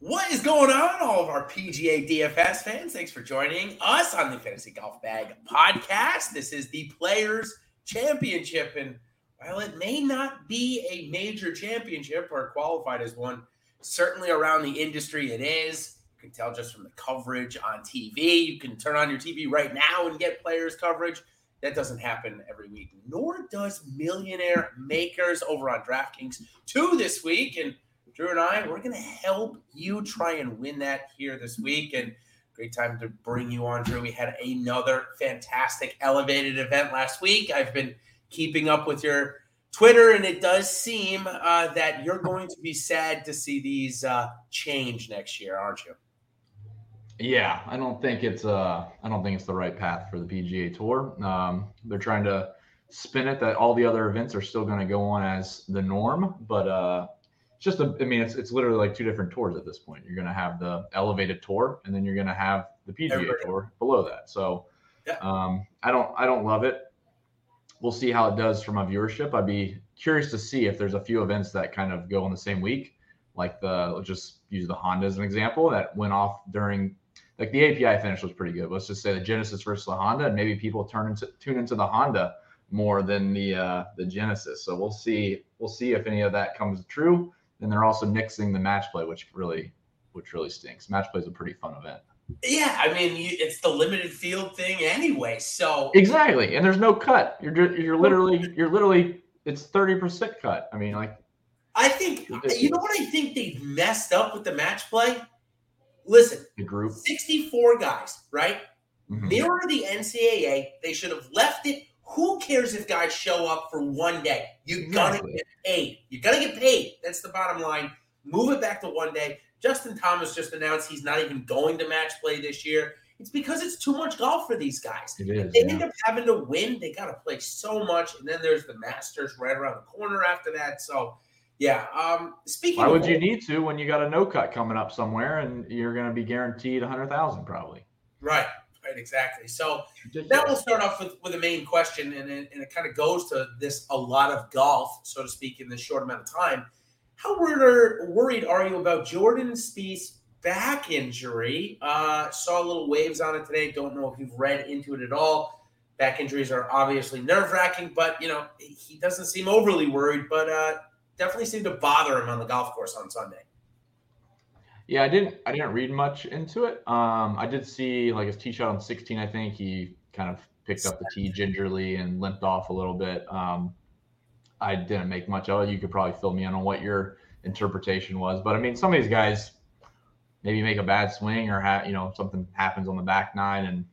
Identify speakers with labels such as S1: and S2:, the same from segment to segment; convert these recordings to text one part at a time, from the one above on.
S1: What is going on, all of our PGA DFS fans? Thanks for joining us on the Fantasy Golf Bag podcast. This is the Players Championship, and while it may not be a major championship or qualified as one, certainly around the industry it is. You can tell just from the coverage on TV. You can turn on your TV right now and get players coverage. That doesn't happen every week, nor does Millionaire Makers over on DraftKings 2 this week. And Drew and I, we're going to help you try and win that here this week. And great time to bring you on, Drew. We had another fantastic elevated event last week. I've been keeping up with your Twitter, and it does seem uh, that you're going to be sad to see these uh, change next year, aren't you?
S2: Yeah, I don't think it's uh I don't think it's the right path for the PGA Tour. Um, they're trying to spin it that all the other events are still going to go on as the norm, but uh, just a, I mean, it's it's literally like two different tours at this point. You're going to have the elevated tour, and then you're going to have the PGA Everybody. tour below that. So, yeah. um, I don't I don't love it. We'll see how it does from a viewership. I'd be curious to see if there's a few events that kind of go in the same week, like the let's just use the Honda as an example that went off during like the API finish was pretty good. Let's just say the Genesis versus the Honda, and maybe people turn into tune into the Honda more than the uh, the Genesis. So we'll see we'll see if any of that comes true. And they're also nixing the match play, which really, which really stinks. Match play is a pretty fun event.
S1: Yeah, I mean, you, it's the limited field thing anyway. So
S2: exactly, and there's no cut. You're you're literally you're literally it's thirty percent cut. I mean, like
S1: I think you know what I think they've messed up with the match play. Listen,
S2: the group
S1: sixty four guys, right? Mm-hmm. Mirror the NCAA. They should have left it who cares if guys show up for one day? You gotta get paid. You gotta get paid. That's the bottom line. Move it back to one day. Justin Thomas just announced he's not even going to match play this year. It's because it's too much golf for these guys.
S2: Is,
S1: they yeah. end up having to win. They got to play so much, and then there's the Masters right around the corner after that. So, yeah. Um, speaking,
S2: why would you need to when you got a no cut coming up somewhere and you're going to be guaranteed a hundred thousand probably?
S1: Right. Exactly. So now we'll start off with, with the main question, and it, and it kind of goes to this a lot of golf, so to speak, in this short amount of time. How worried, worried are you about Jordan Spieth's back injury? Uh, saw little waves on it today. Don't know if you've read into it at all. Back injuries are obviously nerve wracking, but you know he doesn't seem overly worried, but uh, definitely seemed to bother him on the golf course on Sunday.
S2: Yeah, I didn't I didn't read much into it. Um, I did see like his tee shot on 16. I think he kind of picked up the tee gingerly and limped off a little bit. Um, I didn't make much of it. You could probably fill me in on what your interpretation was, but I mean, some of these guys maybe make a bad swing or have you know something happens on the back nine and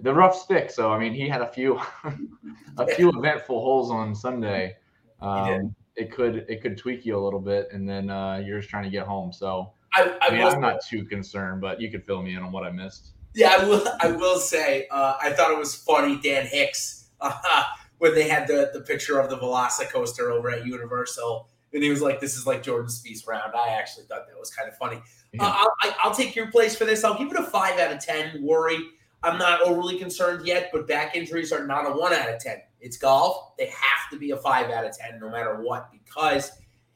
S2: the rough stick. So I mean, he had a few a few eventful holes on Sunday. Um, it could it could tweak you a little bit, and then uh, you're just trying to get home. So I, I, I mean, I'm not too concerned, but you could fill me in on what I missed.
S1: Yeah, I will. I will say, uh, I thought it was funny, Dan Hicks, uh, when they had the the picture of the Velocicoaster over at Universal, and he was like, "This is like Jordan Spieth's round." I actually thought that was kind of funny. Yeah. Uh, I'll, I, will take your place for this. I'll give it a five out of ten. Worry, I'm not overly concerned yet, but back injuries are not a one out of ten. It's golf; they have to be a five out of ten, no matter what, because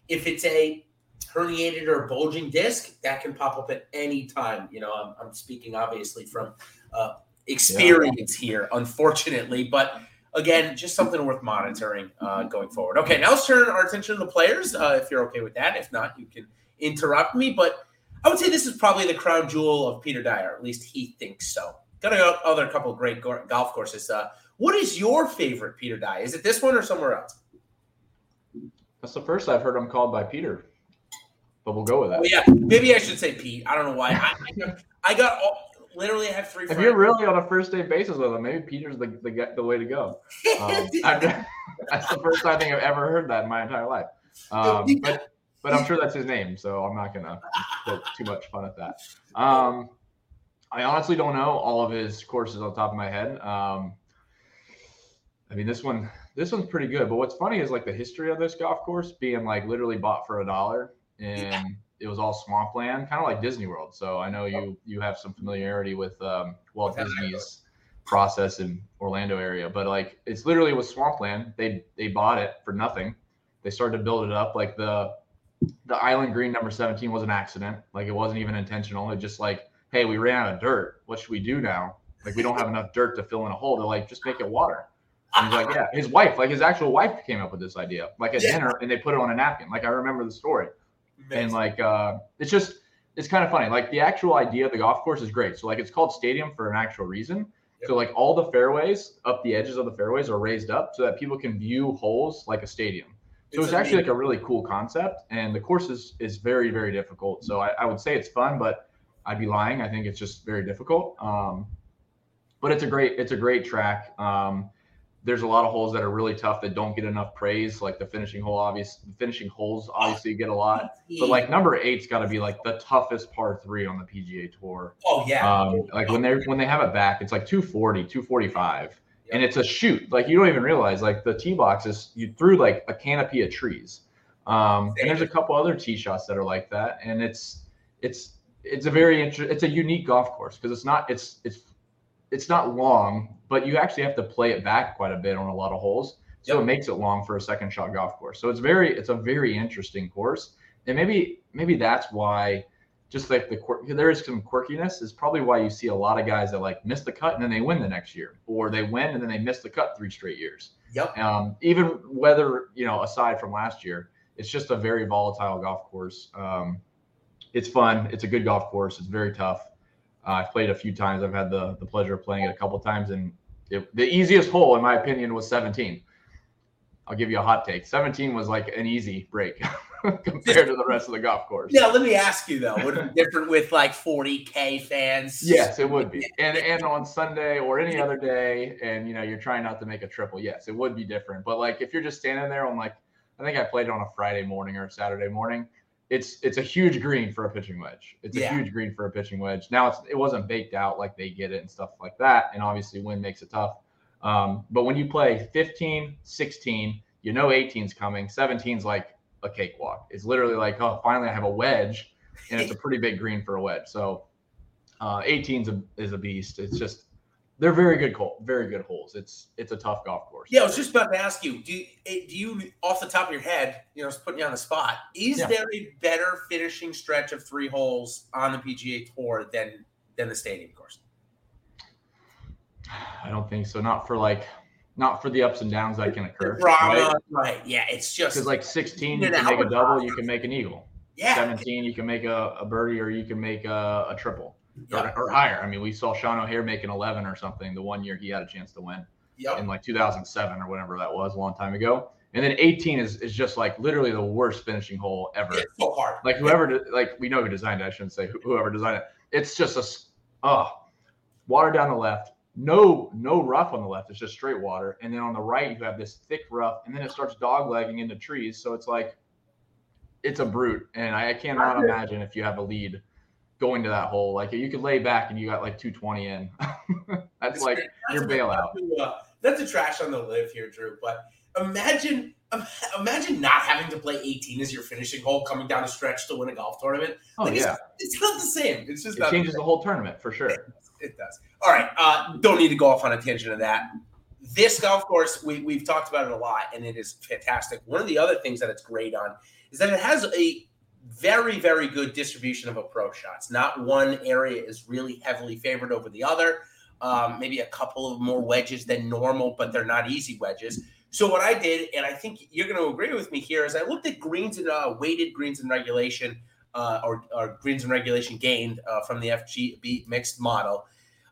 S1: if it's a herniated or bulging disc, that can pop up at any time. You know, I'm, I'm speaking obviously from uh, experience yeah. here, unfortunately, but again, just something worth monitoring uh, going forward. Okay, now let's turn our attention to the players. Uh, if you're okay with that, if not, you can interrupt me. But I would say this is probably the crown jewel of Peter Dyer. At least he thinks so. Got a, other couple great go- golf courses. Uh, what is your favorite Peter Dyer? Is it this one or somewhere else?
S2: That's the first I've heard him called by Peter but we'll go with that.
S1: Yeah, maybe I should say Pete. I don't know why. I, I got, all, literally I have three.
S2: If you're really on a first day basis with him, maybe Peter's the the, the way to go. Um, that's the first time I think I've ever heard that in my entire life. Um, but but I'm sure that's his name, so I'm not gonna put too much fun at that. Um, I honestly don't know all of his courses on top of my head. Um, I mean, this one this one's pretty good. But what's funny is like the history of this golf course being like literally bought for a dollar and it was all swampland, kind of like Disney World. So I know you you have some familiarity with um, Walt Disney's process in Orlando area, but like it's literally was swampland. They they bought it for nothing. They started to build it up like the the island green number 17 was an accident. Like it wasn't even intentional. It just like, hey, we ran out of dirt. What should we do now? Like we don't have enough dirt to fill in a hole. They're like, just make it water. And he's like, yeah. His wife, like his actual wife, came up with this idea, like at yeah. dinner, and they put it on a napkin. Like I remember the story, Amazing. and like uh, it's just it's kind of funny. Like the actual idea of the golf course is great. So like it's called stadium for an actual reason. Yep. So like all the fairways up the edges of the fairways are raised up so that people can view holes like a stadium. So it's, it's actually like a really cool concept, and the course is is very very difficult. So I, I, would say it's fun, but I'd be lying. I think it's just very difficult. Um, but it's a great it's a great track. Um, there's a lot of holes that are really tough that don't get enough praise. Like the finishing hole, obvious finishing holes obviously get a lot. But like number eight's got to be like the toughest par three on the PGA Tour.
S1: Oh yeah.
S2: Um, like when they when they have it back, it's like 240, 245, yep. and it's a shoot. Like you don't even realize like the tee box is you threw like a canopy of trees. Um, and there's a couple other tee shots that are like that, and it's it's it's a very interesting. It's a unique golf course because it's not it's it's it's not long, but you actually have to play it back quite a bit on a lot of holes. So yep. it makes it long for a second shot golf course. So it's very it's a very interesting course. And maybe maybe that's why just like the there is some quirkiness is probably why you see a lot of guys that like miss the cut and then they win the next year or they win and then they miss the cut three straight years.
S1: Yep.
S2: Um, even whether, you know, aside from last year, it's just a very volatile golf course. Um, it's fun. It's a good golf course. It's very tough. Uh, I've played a few times. I've had the the pleasure of playing it a couple times, and it, the easiest hole, in my opinion, was 17. I'll give you a hot take. 17 was like an easy break compared to the rest of the golf course.
S1: Yeah, let me ask you though, would it be different with like 40k fans?
S2: Yes, it would be. And and on Sunday or any other day, and you know you're trying not to make a triple. Yes, it would be different. But like if you're just standing there on like, I think I played it on a Friday morning or a Saturday morning it's it's a huge green for a pitching wedge. It's yeah. a huge green for a pitching wedge. Now it's it wasn't baked out like they get it and stuff like that. And obviously wind makes it tough. Um, but when you play 15, 16, you know 18's coming. 17's like a cakewalk. It's literally like, oh, finally I have a wedge, and it's a pretty big green for a wedge. So uh, 18's a, is a beast. It's just they're very good very good holes. It's it's a tough golf course.
S1: Yeah, I was just about to ask you. Do you, eh, do you off the top of your head, you know, just putting you on the spot? Is yeah. there a better finishing stretch of three holes on the PGA Tour than than the Stadium course?
S2: I don't think so. Not for like, not for the ups and downs that can occur.
S1: Right? right. Yeah, it's just
S2: because like 16, you can make a double, you can make an eagle. Yeah. 17, you can make a, a birdie, or you can make a, a triple or, or, higher. I mean, we saw Sean O'Hair make an 11 or something the one year he had a chance to win yep. in like 2007 or whatever that was, a long time ago. And then 18 is, is just like literally the worst finishing hole ever.
S1: It's so hard.
S2: Like whoever, like we know who designed it. I shouldn't say whoever designed it. It's just a, oh, water down the left, no no rough on the left. It's just straight water, and then on the right you have this thick rough, and then it starts dog doglegging into trees. So it's like, it's a brute, and I, I cannot imagine if you have a lead going to that hole. Like you could lay back and you got like 220 in. that's like that's your bailout.
S1: Uh, that's a trash on the live here, Drew. But imagine imagine not having to play 18 as your finishing hole coming down a stretch to win a golf tournament.
S2: Oh like yeah,
S1: it's, it's, not the same. It's just
S2: it changes the, the, whole tournament for sure.
S1: It, it does. All right, uh, don't need to go off on a tangent of that. This golf course, we, we've talked about it a lot, and it is fantastic. One of the other things that it's great on is that it has a very, very good distribution of approach shots. Not one area is really heavily favored over the other. Um, maybe a couple of more wedges than normal, but they're not easy wedges. So what I did, and I think you're going to agree with me here, is I looked at greens and uh, weighted greens and regulation, uh, or, or, greens and regulation gained uh, from the FGB mixed model.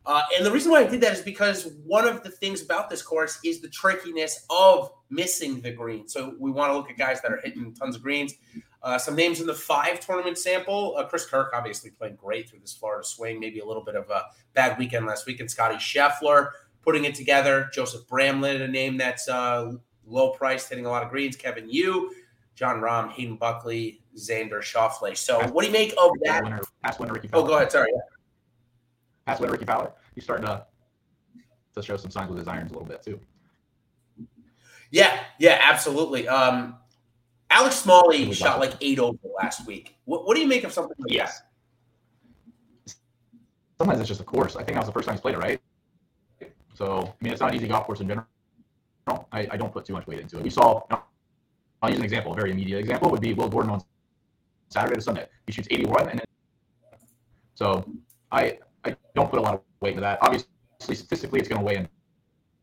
S1: Uh, and the reason why I did that is because one of the things about this course is the trickiness of missing the green. So we want to look at guys that are hitting tons of greens. Uh, some names in the five tournament sample. Uh, Chris Kirk obviously playing great through this Florida swing. Maybe a little bit of a bad weekend last week. And Scotty Scheffler putting it together. Joseph Bramlett, a name that's uh, low priced, hitting a lot of greens. Kevin Yu, Jon Rahm, Hayden Buckley, Xander Schauffele. So what do you make of that? Winner,
S2: winner Rickie Fowler.
S1: Oh, go ahead. Sorry. Yeah.
S2: Past winner Rickie Fowler. He's starting to, to show some signs with his irons a little bit too.
S1: Yeah, yeah, absolutely. Um, Alex Smalley shot like eight over last week. What, what do you make of something like
S2: yeah. Sometimes it's just a course. I think that was the first time he's played it, right? So, I mean, it's not an easy golf course in general. I, I don't put too much weight into it. We saw, I'll use an example, a very immediate example would be Will Gordon on
S3: Saturday to Sunday. He shoots 81, and then, so I I don't put a lot of weight into that. Obviously, statistically, it's going to weigh him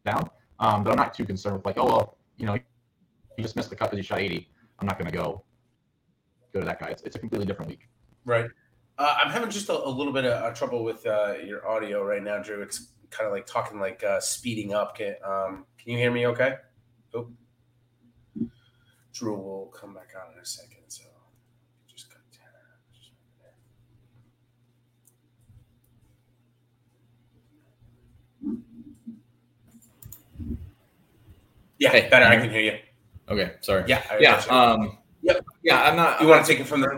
S3: down, um, but I'm not too concerned with like, oh well, you know, he just missed the cut because he shot 80. I'm not going to go go to that guy. It's, it's a completely different week.
S1: Right. Uh, I'm having just a, a little bit of uh, trouble with uh, your audio right now, Drew. It's kind of like talking like uh, speeding up. Can, um, can you hear me okay? Oh. Drew will come back on in a second. So just cut Yeah,
S2: Hey,
S1: better. I
S2: can
S1: hear you.
S2: Okay, sorry.
S1: Yeah. I
S2: Yeah. Um,
S1: Yep.
S2: Yeah, I'm not.
S1: you want to take it from there?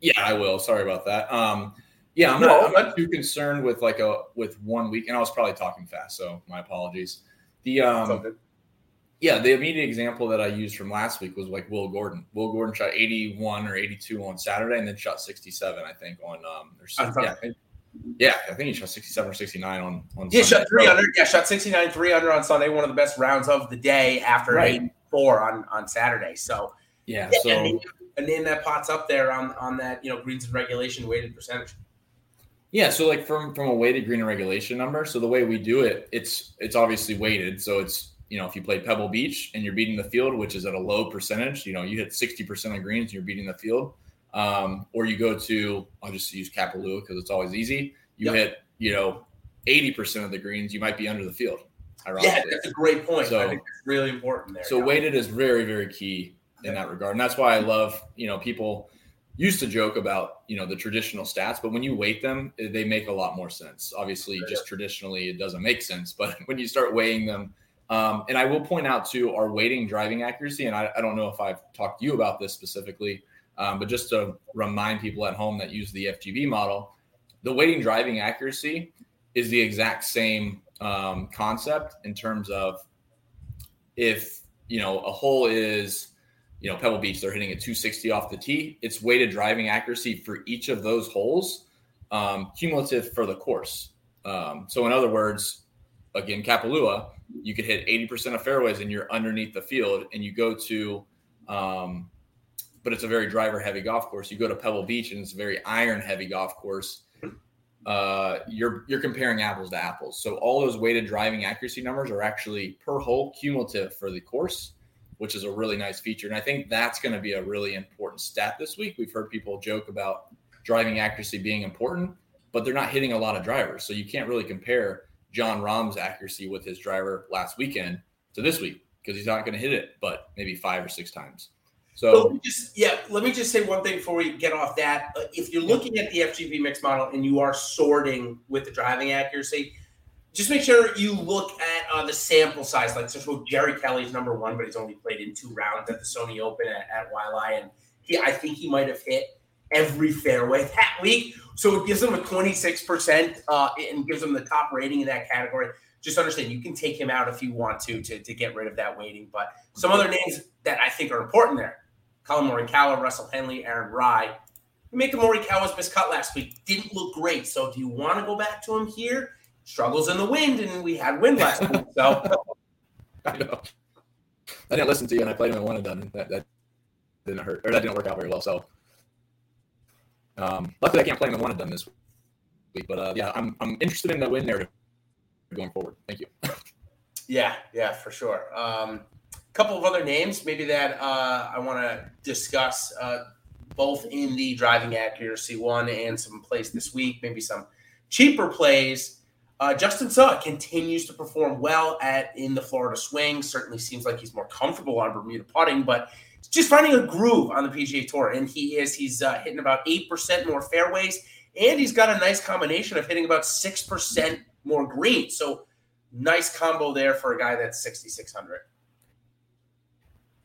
S2: Yeah, I will. Sorry about that. Um, yeah, I'm
S1: No,
S2: not, I'm not too concerned with like a with one week, and I was probably talking fast, so my apologies. The um, yeah, the immediate example that I used from last week was like Will Gordon. Will Gordon shot 81 or 82 on Saturday, and then shot 67, I think, on um, or, yeah, yeah, I think he shot 67 or 69 on on.
S1: Yeah,
S2: Sunday.
S1: shot three under. Yeah, shot 69 300 on Sunday. One of the best rounds of the day after
S2: Right.
S1: eight four on on Saturday. So
S2: Yeah,
S1: yeah,
S2: so
S1: and a name that pots up there on on that you know greens and regulation weighted percentage.
S2: Yeah, so like from from a weighted green and regulation number. So the way we do it, it's it's obviously weighted. So it's you know if you play Pebble Beach and you're beating the field, which is at a low percentage, you know you hit sixty percent of greens, and you're beating the field. Um, or you go to I'll just use Kapalua because it's always easy. You
S1: Yep.
S2: hit you know eighty percent of the greens, you might be under the field.
S1: Yeah, that's a great point.
S2: So-
S1: I think it's really important there.
S2: So
S1: yeah.
S2: weighted is very, very key in that regard. And that's why I love, you know, people used to joke about, you know, the traditional stats, but when you weight them, eh, they make a lot more sense. Obviously, just traditionally it doesn't make sense, but when you start weighing them, um, and I will point out too, our weighting driving accuracy, and I, I don't know if I've talked to you about this specifically, um, but just to remind people at home that use the FGB model, the weighting driving accuracy is the exact same um, concept in terms of if you know a hole is you know Pebble Beach, they're hitting at 260 off the tee. It's weighted driving accuracy for each of those holes, um, cumulative for the course. Um, so in other words, again, Kapalua, you could hit 80% of fairways and you're underneath the field, and you go to um, but it's a very driver heavy golf course. You go to Pebble Beach and it's a very iron heavy golf course. Uh, you're you're comparing apples to apples. So all those weighted driving accuracy numbers are actually per hole cumulative for the course, which is a really nice feature. And I think that's going to be a really important stat this week. We've heard people joke about driving accuracy being important, but they're not hitting a lot of drivers. So you can't really compare Jon Rahm's accuracy with his driver last weekend to this week because he's not going to hit it, but maybe five or six times. So
S1: let me just yeah, let me just say one thing before we get off that. Uh, If you're looking at the FGB mix model and you are sorting with the driving accuracy, just make sure you look at uh, the sample size. Like so, Jerry Kelly's number one, but he's only played in two rounds at the Sony Open at, at Waialae, and he, I think he might have hit every fairway that week. So it gives him a 26% uh, and gives him the top rating in that category. Just understand you can take him out if you want to to, to get rid of that weighting. But some other names that I think are important there. Collin Morikawa, Russell Henley, Aaron Rai. Mika Morikawa's miscut last week didn't look great. So do you want to go back to him here? Struggles in the wind, and we had wind last week. So
S2: I know. I didn't listen to you, and I played him in one and done. That, that didn't hurt, or that didn't work out very well. So, um, luckily, I can't play him in one and done this week. But uh, yeah, I'm I'm interested in the win narrative going forward. Thank you.
S1: yeah, yeah, for sure. Um, couple of other names maybe that uh, I want to discuss uh, both in the driving accuracy one and some plays this week, maybe some cheaper plays. Uh, Justin Suh continues to perform well at in the Florida swing. Certainly seems like he's more comfortable on Bermuda putting, but just finding a groove on the PGA Tour, and he is. He's uh, hitting about eight percent more fairways, and he's got a nice combination of hitting about six percent more greens. So nice combo there for a guy that's sixty six hundred.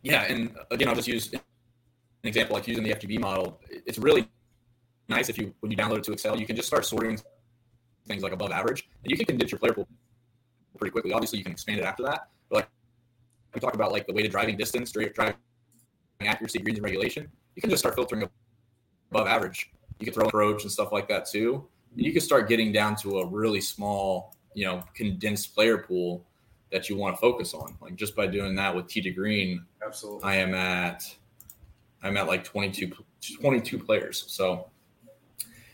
S2: Yeah, and again, I'll just use an example like using the FGB model. It's really nice if you when you download it to Excel, you can just start sorting things like above average, and you can condense your player pool pretty quickly. Obviously, you can expand it after that. But like we talk about like the weighted driving distance, driving accuracy, greens and regulation, you can just start filtering above average. You can throw approach and stuff like that too. And you can start getting down to a really small, you know, condensed player pool that you want to focus on. Like just by doing that with T to green,
S1: Absolutely.
S2: I am at I'm at like 22 22 players. So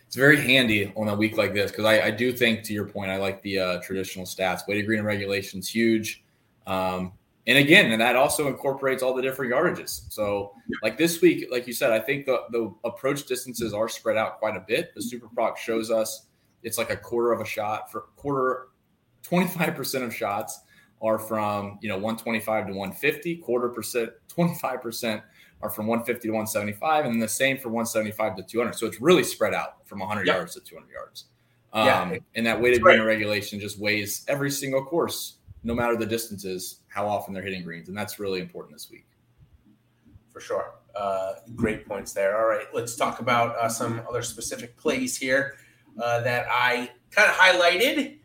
S2: it's very handy on a week like this because I, I, do think, to your point, I like the uh, traditional stats. Weighted green and regulation is huge. Um, and again, and that also incorporates all the different yardages. So, like this week, like you said, I think the, the approach distances are spread out quite a bit. The Super Proc shows us it's like a quarter of a shot for quarter, 25% of shots are from, you know, 125 to 150, quarter percent, 25% are from 150 to 175, and the same for 175 to 200. So it's really spread out from 100 yep. yards to 200 yards. Um, yeah. And that weighted green regulation just weighs every single course, no matter the distances, how often they're hitting greens. And that's really important this week.
S1: For sure. Uh, great points there. All right, let's talk about uh, some other specific plays here uh, that I kind of highlighted.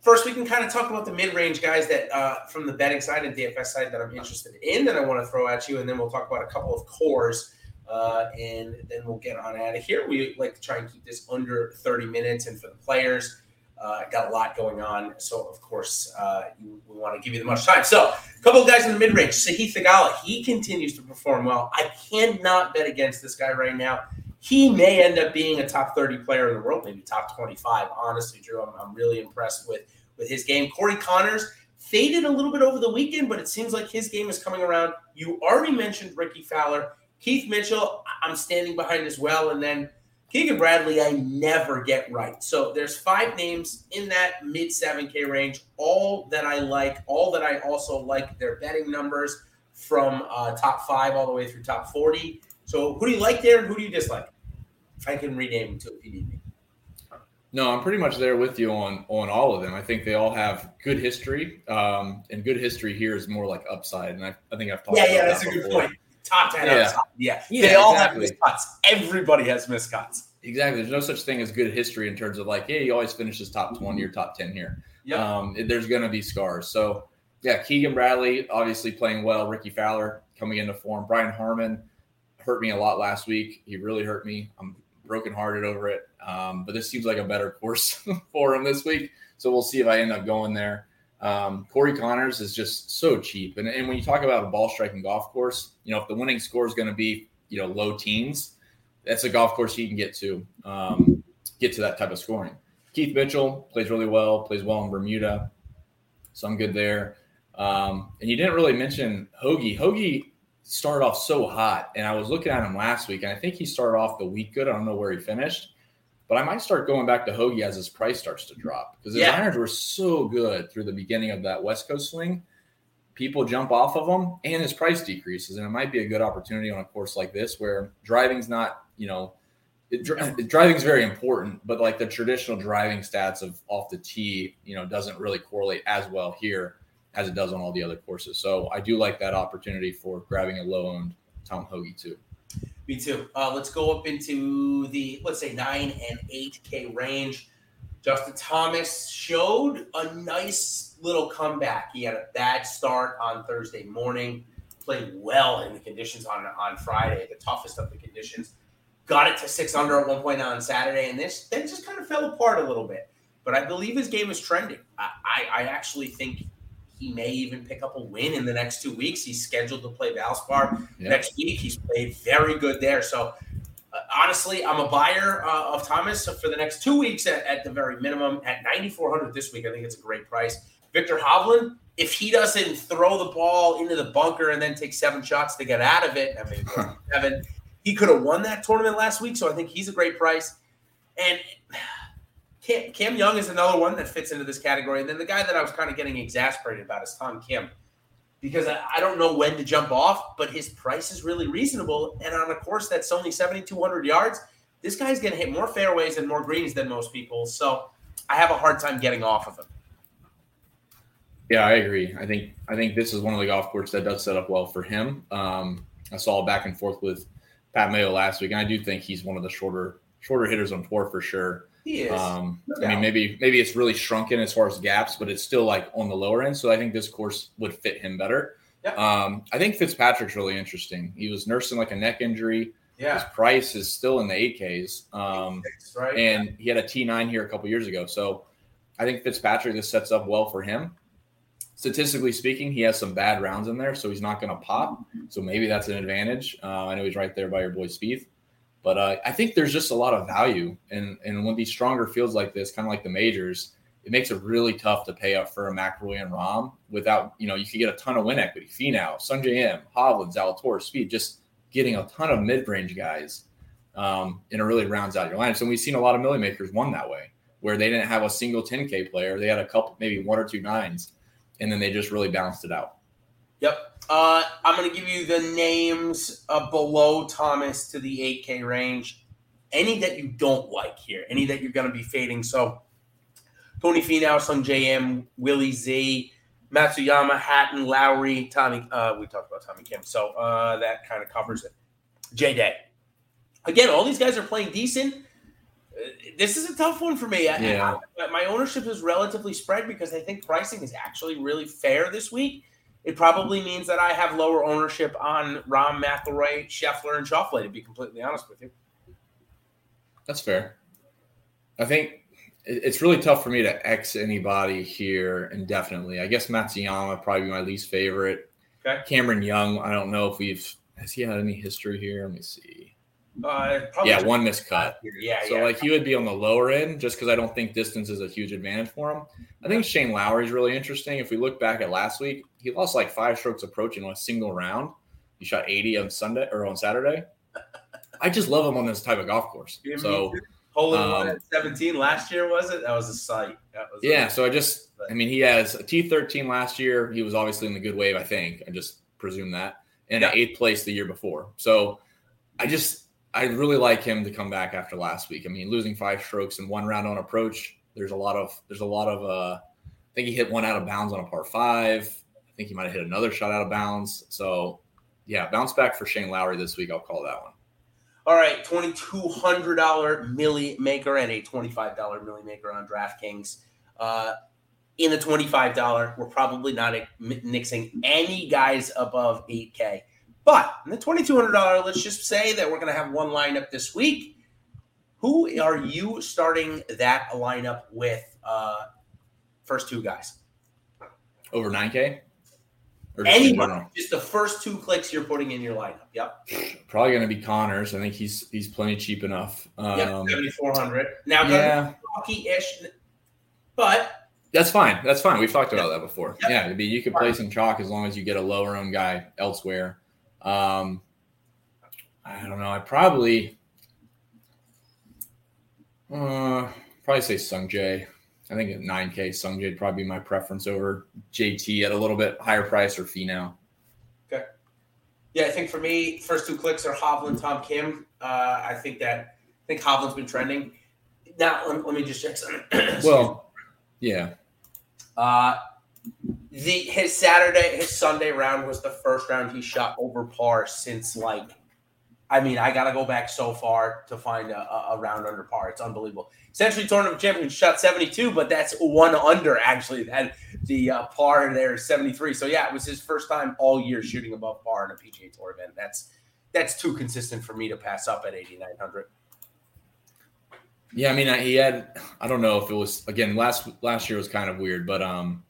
S1: First, we can kind of talk about the mid-range guys that uh, from the betting side and DFS side that I'm interested in that I want to throw at you, and then we'll talk about a couple of cores, uh, and then we'll get on out of here. We like to try and keep this under 30 minutes, and for the players, uh, got a lot going on, so of course uh, we want to give you the much time. So, a couple of guys in the mid-range, Sahith Theegala, he continues to perform well. I cannot bet against this guy right now he may end up being a top 30 player in the world, maybe top 25. Honestly, Drew, I'm, I'm really impressed with with his game. Corey Conners faded a little bit over the weekend, but it seems like his game is coming around. You already mentioned Rickie Fowler. Keith Mitchell, I'm standing behind as well. And then Keegan Bradley, I never get right. So there's five names in that mid 7K range, all that I like, all that I also like their betting numbers from uh, top five all the way through top 40. So who do you like there and who do you dislike? I can rename them too if you need me.
S2: No, I'm pretty much there with you on on all of them. I think they all have good history, um, and good history here is more like upside. And I, I think I've talked.
S1: Yeah, yeah, that's that a before. good point. Top ten, yeah. Yeah. yeah, they all exactly. have miscuts. Everybody has miscuts.
S2: Exactly. There's no such thing as good history in terms of like, hey, he always finishes top twenty or top ten here. Yeah. Um, there's going to be scars. So yeah, Keegan Bradley obviously playing well. Rickie Fowler coming into form. Brian Harman hurt me a lot last week. He really hurt me. I'm brokenhearted over it. Um, but this seems like a better course for him this week. So we'll see if I end up going there. Um, Corey Conners is just so cheap. And, and when you talk about a ball striking golf course, you know, if the winning score is going to be, you know, low teens, that's a golf course he can get to, um, get to that type of scoring. Keith Mitchell plays really well, plays well in Bermuda. So I'm good there. Um, and you didn't really mention Hoge. Hoge started off so hot, and I was looking at him last week, and I think he started off the week good. I don't know where he finished, but I might start going back to Hoge as his price starts to drop because his yeah. irons were so good through the beginning of that West Coast swing. People jump off of them, and his price decreases, and it might be a good opportunity on a course like this where driving's not, you know, it, driving's very important, but like the traditional driving stats of off the tee, you know, doesn't really correlate as well here as it does on all the other courses. So I do like that opportunity for grabbing a low owned Tom Hoge too.
S1: Me too. Uh, let's go up into the let's say nine and eight K range. Justin Thomas showed a nice little comeback. He had a bad start on Thursday morning, played well in the conditions on on Friday, the toughest of the conditions. Got it to six under at one point on Saturday, and this then just kind of fell apart a little bit. But I believe his game is trending. I, I, I actually think he may even pick up a win in the next two weeks. He's scheduled to play Valspar yep. next week. He's played very good there. So, uh, honestly, I'm a buyer uh, of Thomas for the next two weeks at, at the very minimum. At 9,400 this week, I think it's a great price. Viktor Hovland, if he doesn't throw the ball into the bunker and then take seven shots to get out of it, I mean, seven, he could have won that tournament last week. So I think he's a great price. And Cam, Cam Young is another one that fits into this category. And then the guy that I was kind of getting exasperated about is Tom Kim because I, I, don't know when to jump off, but his price is really reasonable. And on a course that's only 7,200 yards, this guy's going to hit more fairways and more greens than most people. So I have a hard time getting off of him.
S2: Yeah, I agree. I think I think this is one of the golf courses that does set up well for him. Um, I saw back and forth with Pat Mayo last week, and I do think he's one of the shorter shorter hitters on tour for sure.
S1: Um,
S2: no I mean, maybe maybe it's really shrunken as far as gaps, but it's still like on the lower end. So I think this course would fit him better. Yeah. Um, I think Fitzpatrick's really interesting. He was nursing like a neck injury.
S1: Yeah.
S2: His price is still in the 8Ks. Um, right? And yeah. he had a T9 here a couple years ago. So I think Fitzpatrick, this sets up well for him. statistically speaking, he has some bad rounds in there, so he's not going to pop. So maybe that's an advantage. Uh, I know he's right there by your boy Spieth, but uh, I think there's just a lot of value, and and when these stronger fields like this, kind of like the majors, it makes it really tough to pay up for a McIlroy and Rahm without you know you could get a ton of win equity. Finau, Sungjae Im, Hovland, Zalatoris, Spieth, just getting a ton of mid range guys, um, and it really rounds out your lineup. So we've seen a lot of milli makers won that way, where they didn't have a single 10K player, they had a couple, maybe one or two nines and then they just really balanced it out.
S1: Yep. Uh, I'm going to give you the names uh, below Thomas to the 8K range. Any that you don't like here, any that you're going to be fading. So, Tony Finau, Sungjae Im, Willie Z, Matsuyama, Hatton, Lowry, Tommy. Uh, we talked about Tommy Kim, so uh, that kind of covers it. J Day. Again, all these guys are playing decent this is a tough one for me.
S2: Yeah.
S1: I, my ownership is relatively spread because I think pricing is actually really fair this week. It probably means that I have lower ownership on Rahm, McIlroy, Scheffler, and Schauffele, to be completely honest with you.
S2: That's fair. I think it's really tough for me to X anybody here indefinitely. I guess Matsuyama probably be my least favorite.
S1: Okay.
S2: Cameron Young, I don't know if we've has he had any history here. Let me see.
S1: Uh,
S2: yeah, one miscut.
S1: Yeah, yeah.
S2: so
S1: yeah.
S2: like he would be on the lower end just because I don't think distance is a huge advantage for him. I think Shane Lowry is really interesting. If we look back at last week, he lost like five strokes approaching on a single round. He shot 80 on Sunday or on Saturday. I just love him on this type of golf course. So
S1: hole in one at 17 last year was it? That was a sight. Was
S2: yeah. A, so I just, I mean, he has a T13 last year. He was obviously in the good wave. I think I just presume that, and yeah. eighth place the year before. So I just I really like him to come back after last week. I mean, losing five strokes in one round on approach. There's a lot of there's a lot of uh, I think he hit one out of bounds on a par five. I think he might have hit another shot out of bounds. So yeah, bounce back for Shane Lowry this week. I'll call that one.
S1: All right, twenty two hundred dollar milli maker and a twenty five dollar milli maker on DraftKings. Uh, in the twenty five dollar, we're probably not mixing any guys above eight K. But in the $2,200, let's just say that we're going to have one lineup this week. Who are you starting that lineup with? Uh, first two guys.
S2: Over 9K?
S1: Or Anyone. Just the first two clicks you're putting in your lineup. Yep.
S2: Probably going to be Conners. I think he's he's plenty cheap enough.
S1: Um, yep, 7,400. Now, yeah. ish, but
S2: that's fine. That's fine. We've talked about that before. Yep. Yeah, I mean, you can play some chalk as long as you get a lower owned guy elsewhere. Um, I don't know. I probably uh, probably say Sungjae. I think at 9K, Sungjae would probably be my preference over JT at a little bit higher price or Finau.
S1: Okay. Yeah, I think for me, first two clicks are Hovland, Tom Kim. Uh, I think that I think Hovland's been trending. Now let, let me just check something.
S2: well, yeah.
S1: Uh, the his Saturday, his Sunday round was the first round he shot over par since like, I mean, I gotta go back so far to find a, a round under par. It's unbelievable. Sentry Tournament champion shot 72, but that's one under actually. That the uh, par there is 73. So yeah, it was his first time all year shooting above par in a PGA Tour event. That's that's too consistent for me to pass up at 8900.
S2: Yeah, I mean, he had. I don't know if it was again last last year was kind of weird, but um,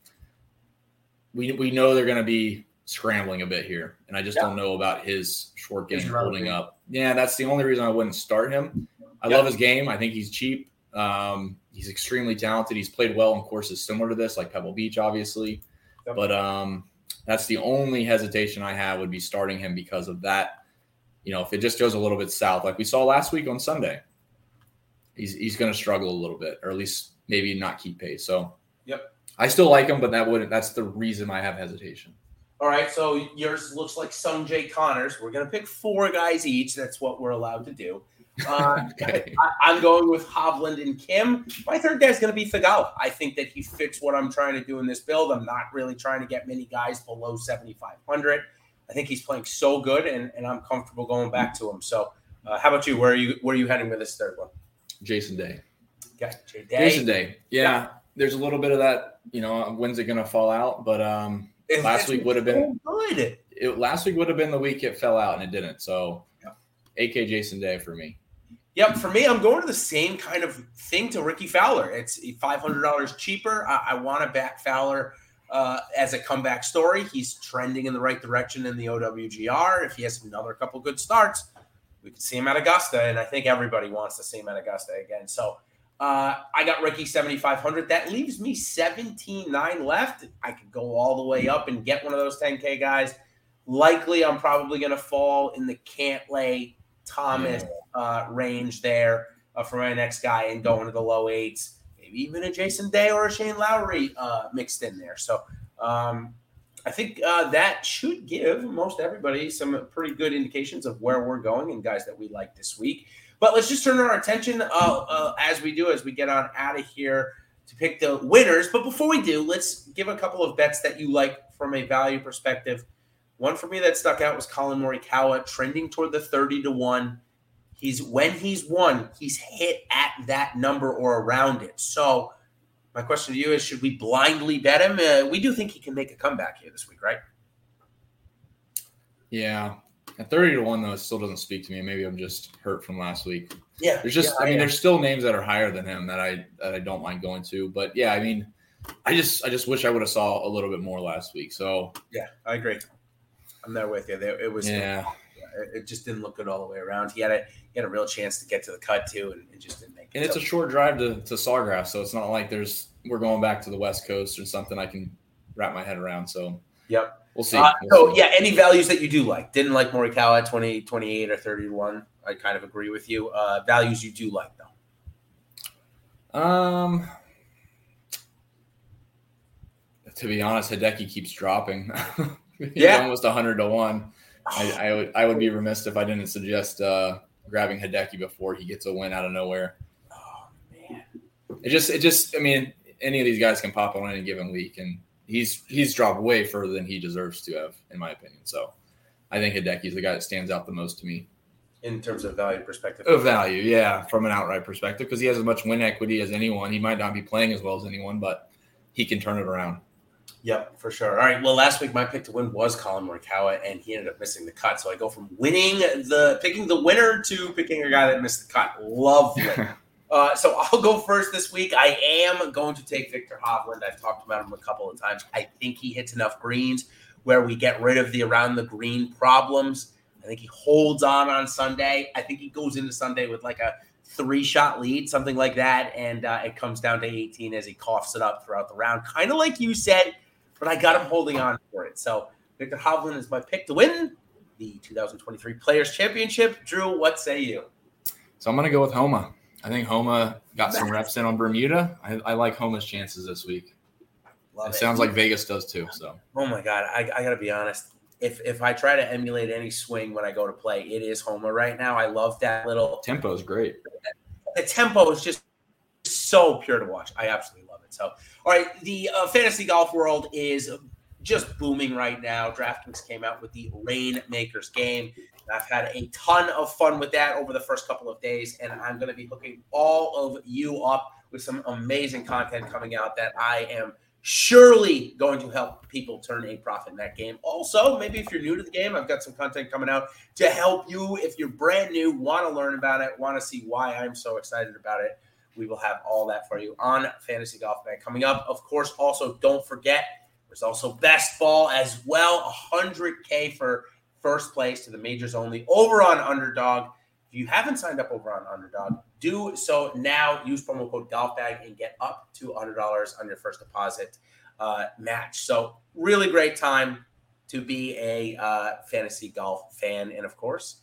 S2: we we know they're going to be scrambling a bit here, and I just don't know about his short game holding up. Yeah, that's the only reason I wouldn't start him. I love his game. I think he's cheap. Um, he's extremely talented. He's played well in courses similar to this, like Pebble Beach, obviously. Yep. But um, that's the only hesitation I have would be starting him because of that. You know, if it just goes a little bit south, like we saw last week on Sunday, he's he's going to struggle a little bit, or at least maybe not keep pace. So,
S1: yep.
S2: I still like him, but that wouldn't. That's the reason I have hesitation.
S1: All right, so yours looks like Sungjae Conners. We're gonna pick four guys each. That's what we're allowed to do. Uh, okay. I, am going with Hovland and Kim. My third guy is going to be Theegala. I think that he fits what I'm trying to do in this build. I'm not really trying to get many guys below 7,500. I think he's playing so good, and, and I'm comfortable going back to him. So, uh, how about you? Where are you? Where are you heading with this third one?
S2: Jason Day.
S1: Okay,
S2: Day. Jason Day. Yeah. yeah there's a little bit of that, you know, when's it going to fall out? But um, last week would have been good. It, last week would have been the week it fell out and it didn't. So, yeah. AK Jason Day for me.
S1: Yep, for me, I'm going to the same kind of thing to Rickie Fowler. It's $500 cheaper. I, I want to back Fowler uh, as a comeback story. He's trending in the right direction in the OWGR. If he has another couple good starts, we could see him at Augusta, and I think everybody wants to see him at Augusta again. So uh, I got Ricky 7,500. That leaves me 17.9 left. I could go all the way up and get one of those 10K guys. Likely, I'm probably going to fall in the Cantlay Thomas uh, range there uh, for my next guy and go into the low eights. Maybe even a Jason Day or a Shane Lowry uh, mixed in there. So um, I think uh, that should give most everybody some pretty good indications of where we're going and guys that we like this week. But let's just turn our attention uh, uh, as we do, as we get on out of here to pick the winners. But before we do, let's give a couple of bets that you like from a value perspective. One for me that stuck out was Collin Morikawa trending toward the 30 to 1. He's when he's won, he's hit at that number or around it. So my question to you is should we blindly bet him? Uh, we do think he can make a comeback here this week, right?
S2: Yeah. At 30 to 1, though, it still doesn't speak to me. Maybe I'm just hurt from last week.
S1: Yeah.
S2: There's just,
S1: yeah,
S2: I mean,
S1: am.
S2: there's still names that are higher than him that I that I don't mind going to. But yeah, I mean, I just I just wish I would have saw a little bit more last week. So
S1: yeah, I agree. I'm there with you. There, it was
S2: yeah.
S1: It, just didn't look good all the way around. He had a he had a real chance to get to the cut too, and it just didn't make. It.
S2: And it's a short drive to to Sawgrass, so it's not like there's we're going back to the West Coast or something I can wrap my head around. So
S1: yep.
S2: We'll see.
S1: Uh, so yeah, any values that you do like? Didn't like Morikawa at 20, 28 or 31. I kind of agree with you. Uh, values you do like though.
S2: Um, to be honest, Hideki keeps dropping.
S1: Yeah.
S2: almost hundred to one. I, I would I would be remiss if I didn't suggest uh, grabbing Hideki before he gets a win out of nowhere.
S1: Oh man.
S2: It just it just I mean any of these guys can pop on any given week, and he's he's dropped way further than he deserves to have, in my opinion. So I think Hideki's the guy that stands out the most to me.
S1: In terms of value perspective.
S2: Of value, yeah, from an outright perspective, because he has as much win equity as anyone. He might not be playing as well as anyone, but he can turn it around.
S1: Yep, for sure. All right. Well, last week my pick to win was Collin Morikawa, and he ended up missing the cut. So I go from winning the picking the winner to picking a guy that missed the cut. Lovely. uh, so I'll go first this week. I am going to take Viktor Hovland. I've talked about him a couple of times. I think he hits enough greens where we get rid of the around the green problems. I think he holds on on Sunday. I think he goes into Sunday with like a three shot lead, something like that. And uh, it comes down to 18 as he coughs it up throughout the round, kind of like you said, but I got him holding on for it. So Viktor Hovland is my pick to win the 2023 Players Championship. Drew, what say you?
S2: So I'm going to go with Homa. I think Homa got some reps in on Bermuda. I, I like Homa's chances this week.
S1: Love
S2: it sounds like Vegas does too. So
S1: Oh my god, I, I got to be honest. If if I try to emulate any swing when I go to play, it is Homa right now. I love that little
S2: tempo is great.
S1: the tempo is just so pure to watch. I absolutely love it. So, all right, the uh, fantasy golf world is just booming right now. DraftKings came out with the Reignmakers game. I've had a ton of fun with that over the first couple of days, and I'm going to be hooking all of you up with some amazing content coming out that I am surely going to help people turn a profit in that game. Also, maybe if you're new to the game, I've got some content coming out to help you. If you're brand new, want to learn about it, want to see why I'm so excited about it, we will have all that for you on Fantasy Golf Bag coming up. Of course, also don't forget there's also best ball as well, 100k for first place to the majors only over on Underdog. If you haven't signed up over on Underdog, do so now. Use promo code GolfBag and get up to $100 on your first deposit uh, match. So, really great time to be a uh, fantasy golf fan. And of course,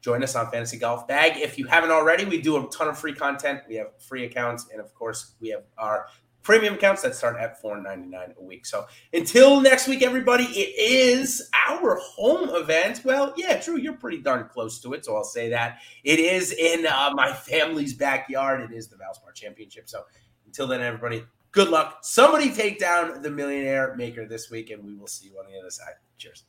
S1: join us on Fantasy Golf Bag. If you haven't already, we do a ton of free content. We have free accounts. And of course, we have our premium accounts that start at $4.99 a week. So until next week, everybody, it is our home event. Well, yeah, Drew, you're pretty darn close to it, so I'll say that. It is in uh, my family's backyard. It is the Valspar Championship. So until then, everybody, good luck. Somebody take down the millionaire maker this week, and we will see you on the other side. Cheers.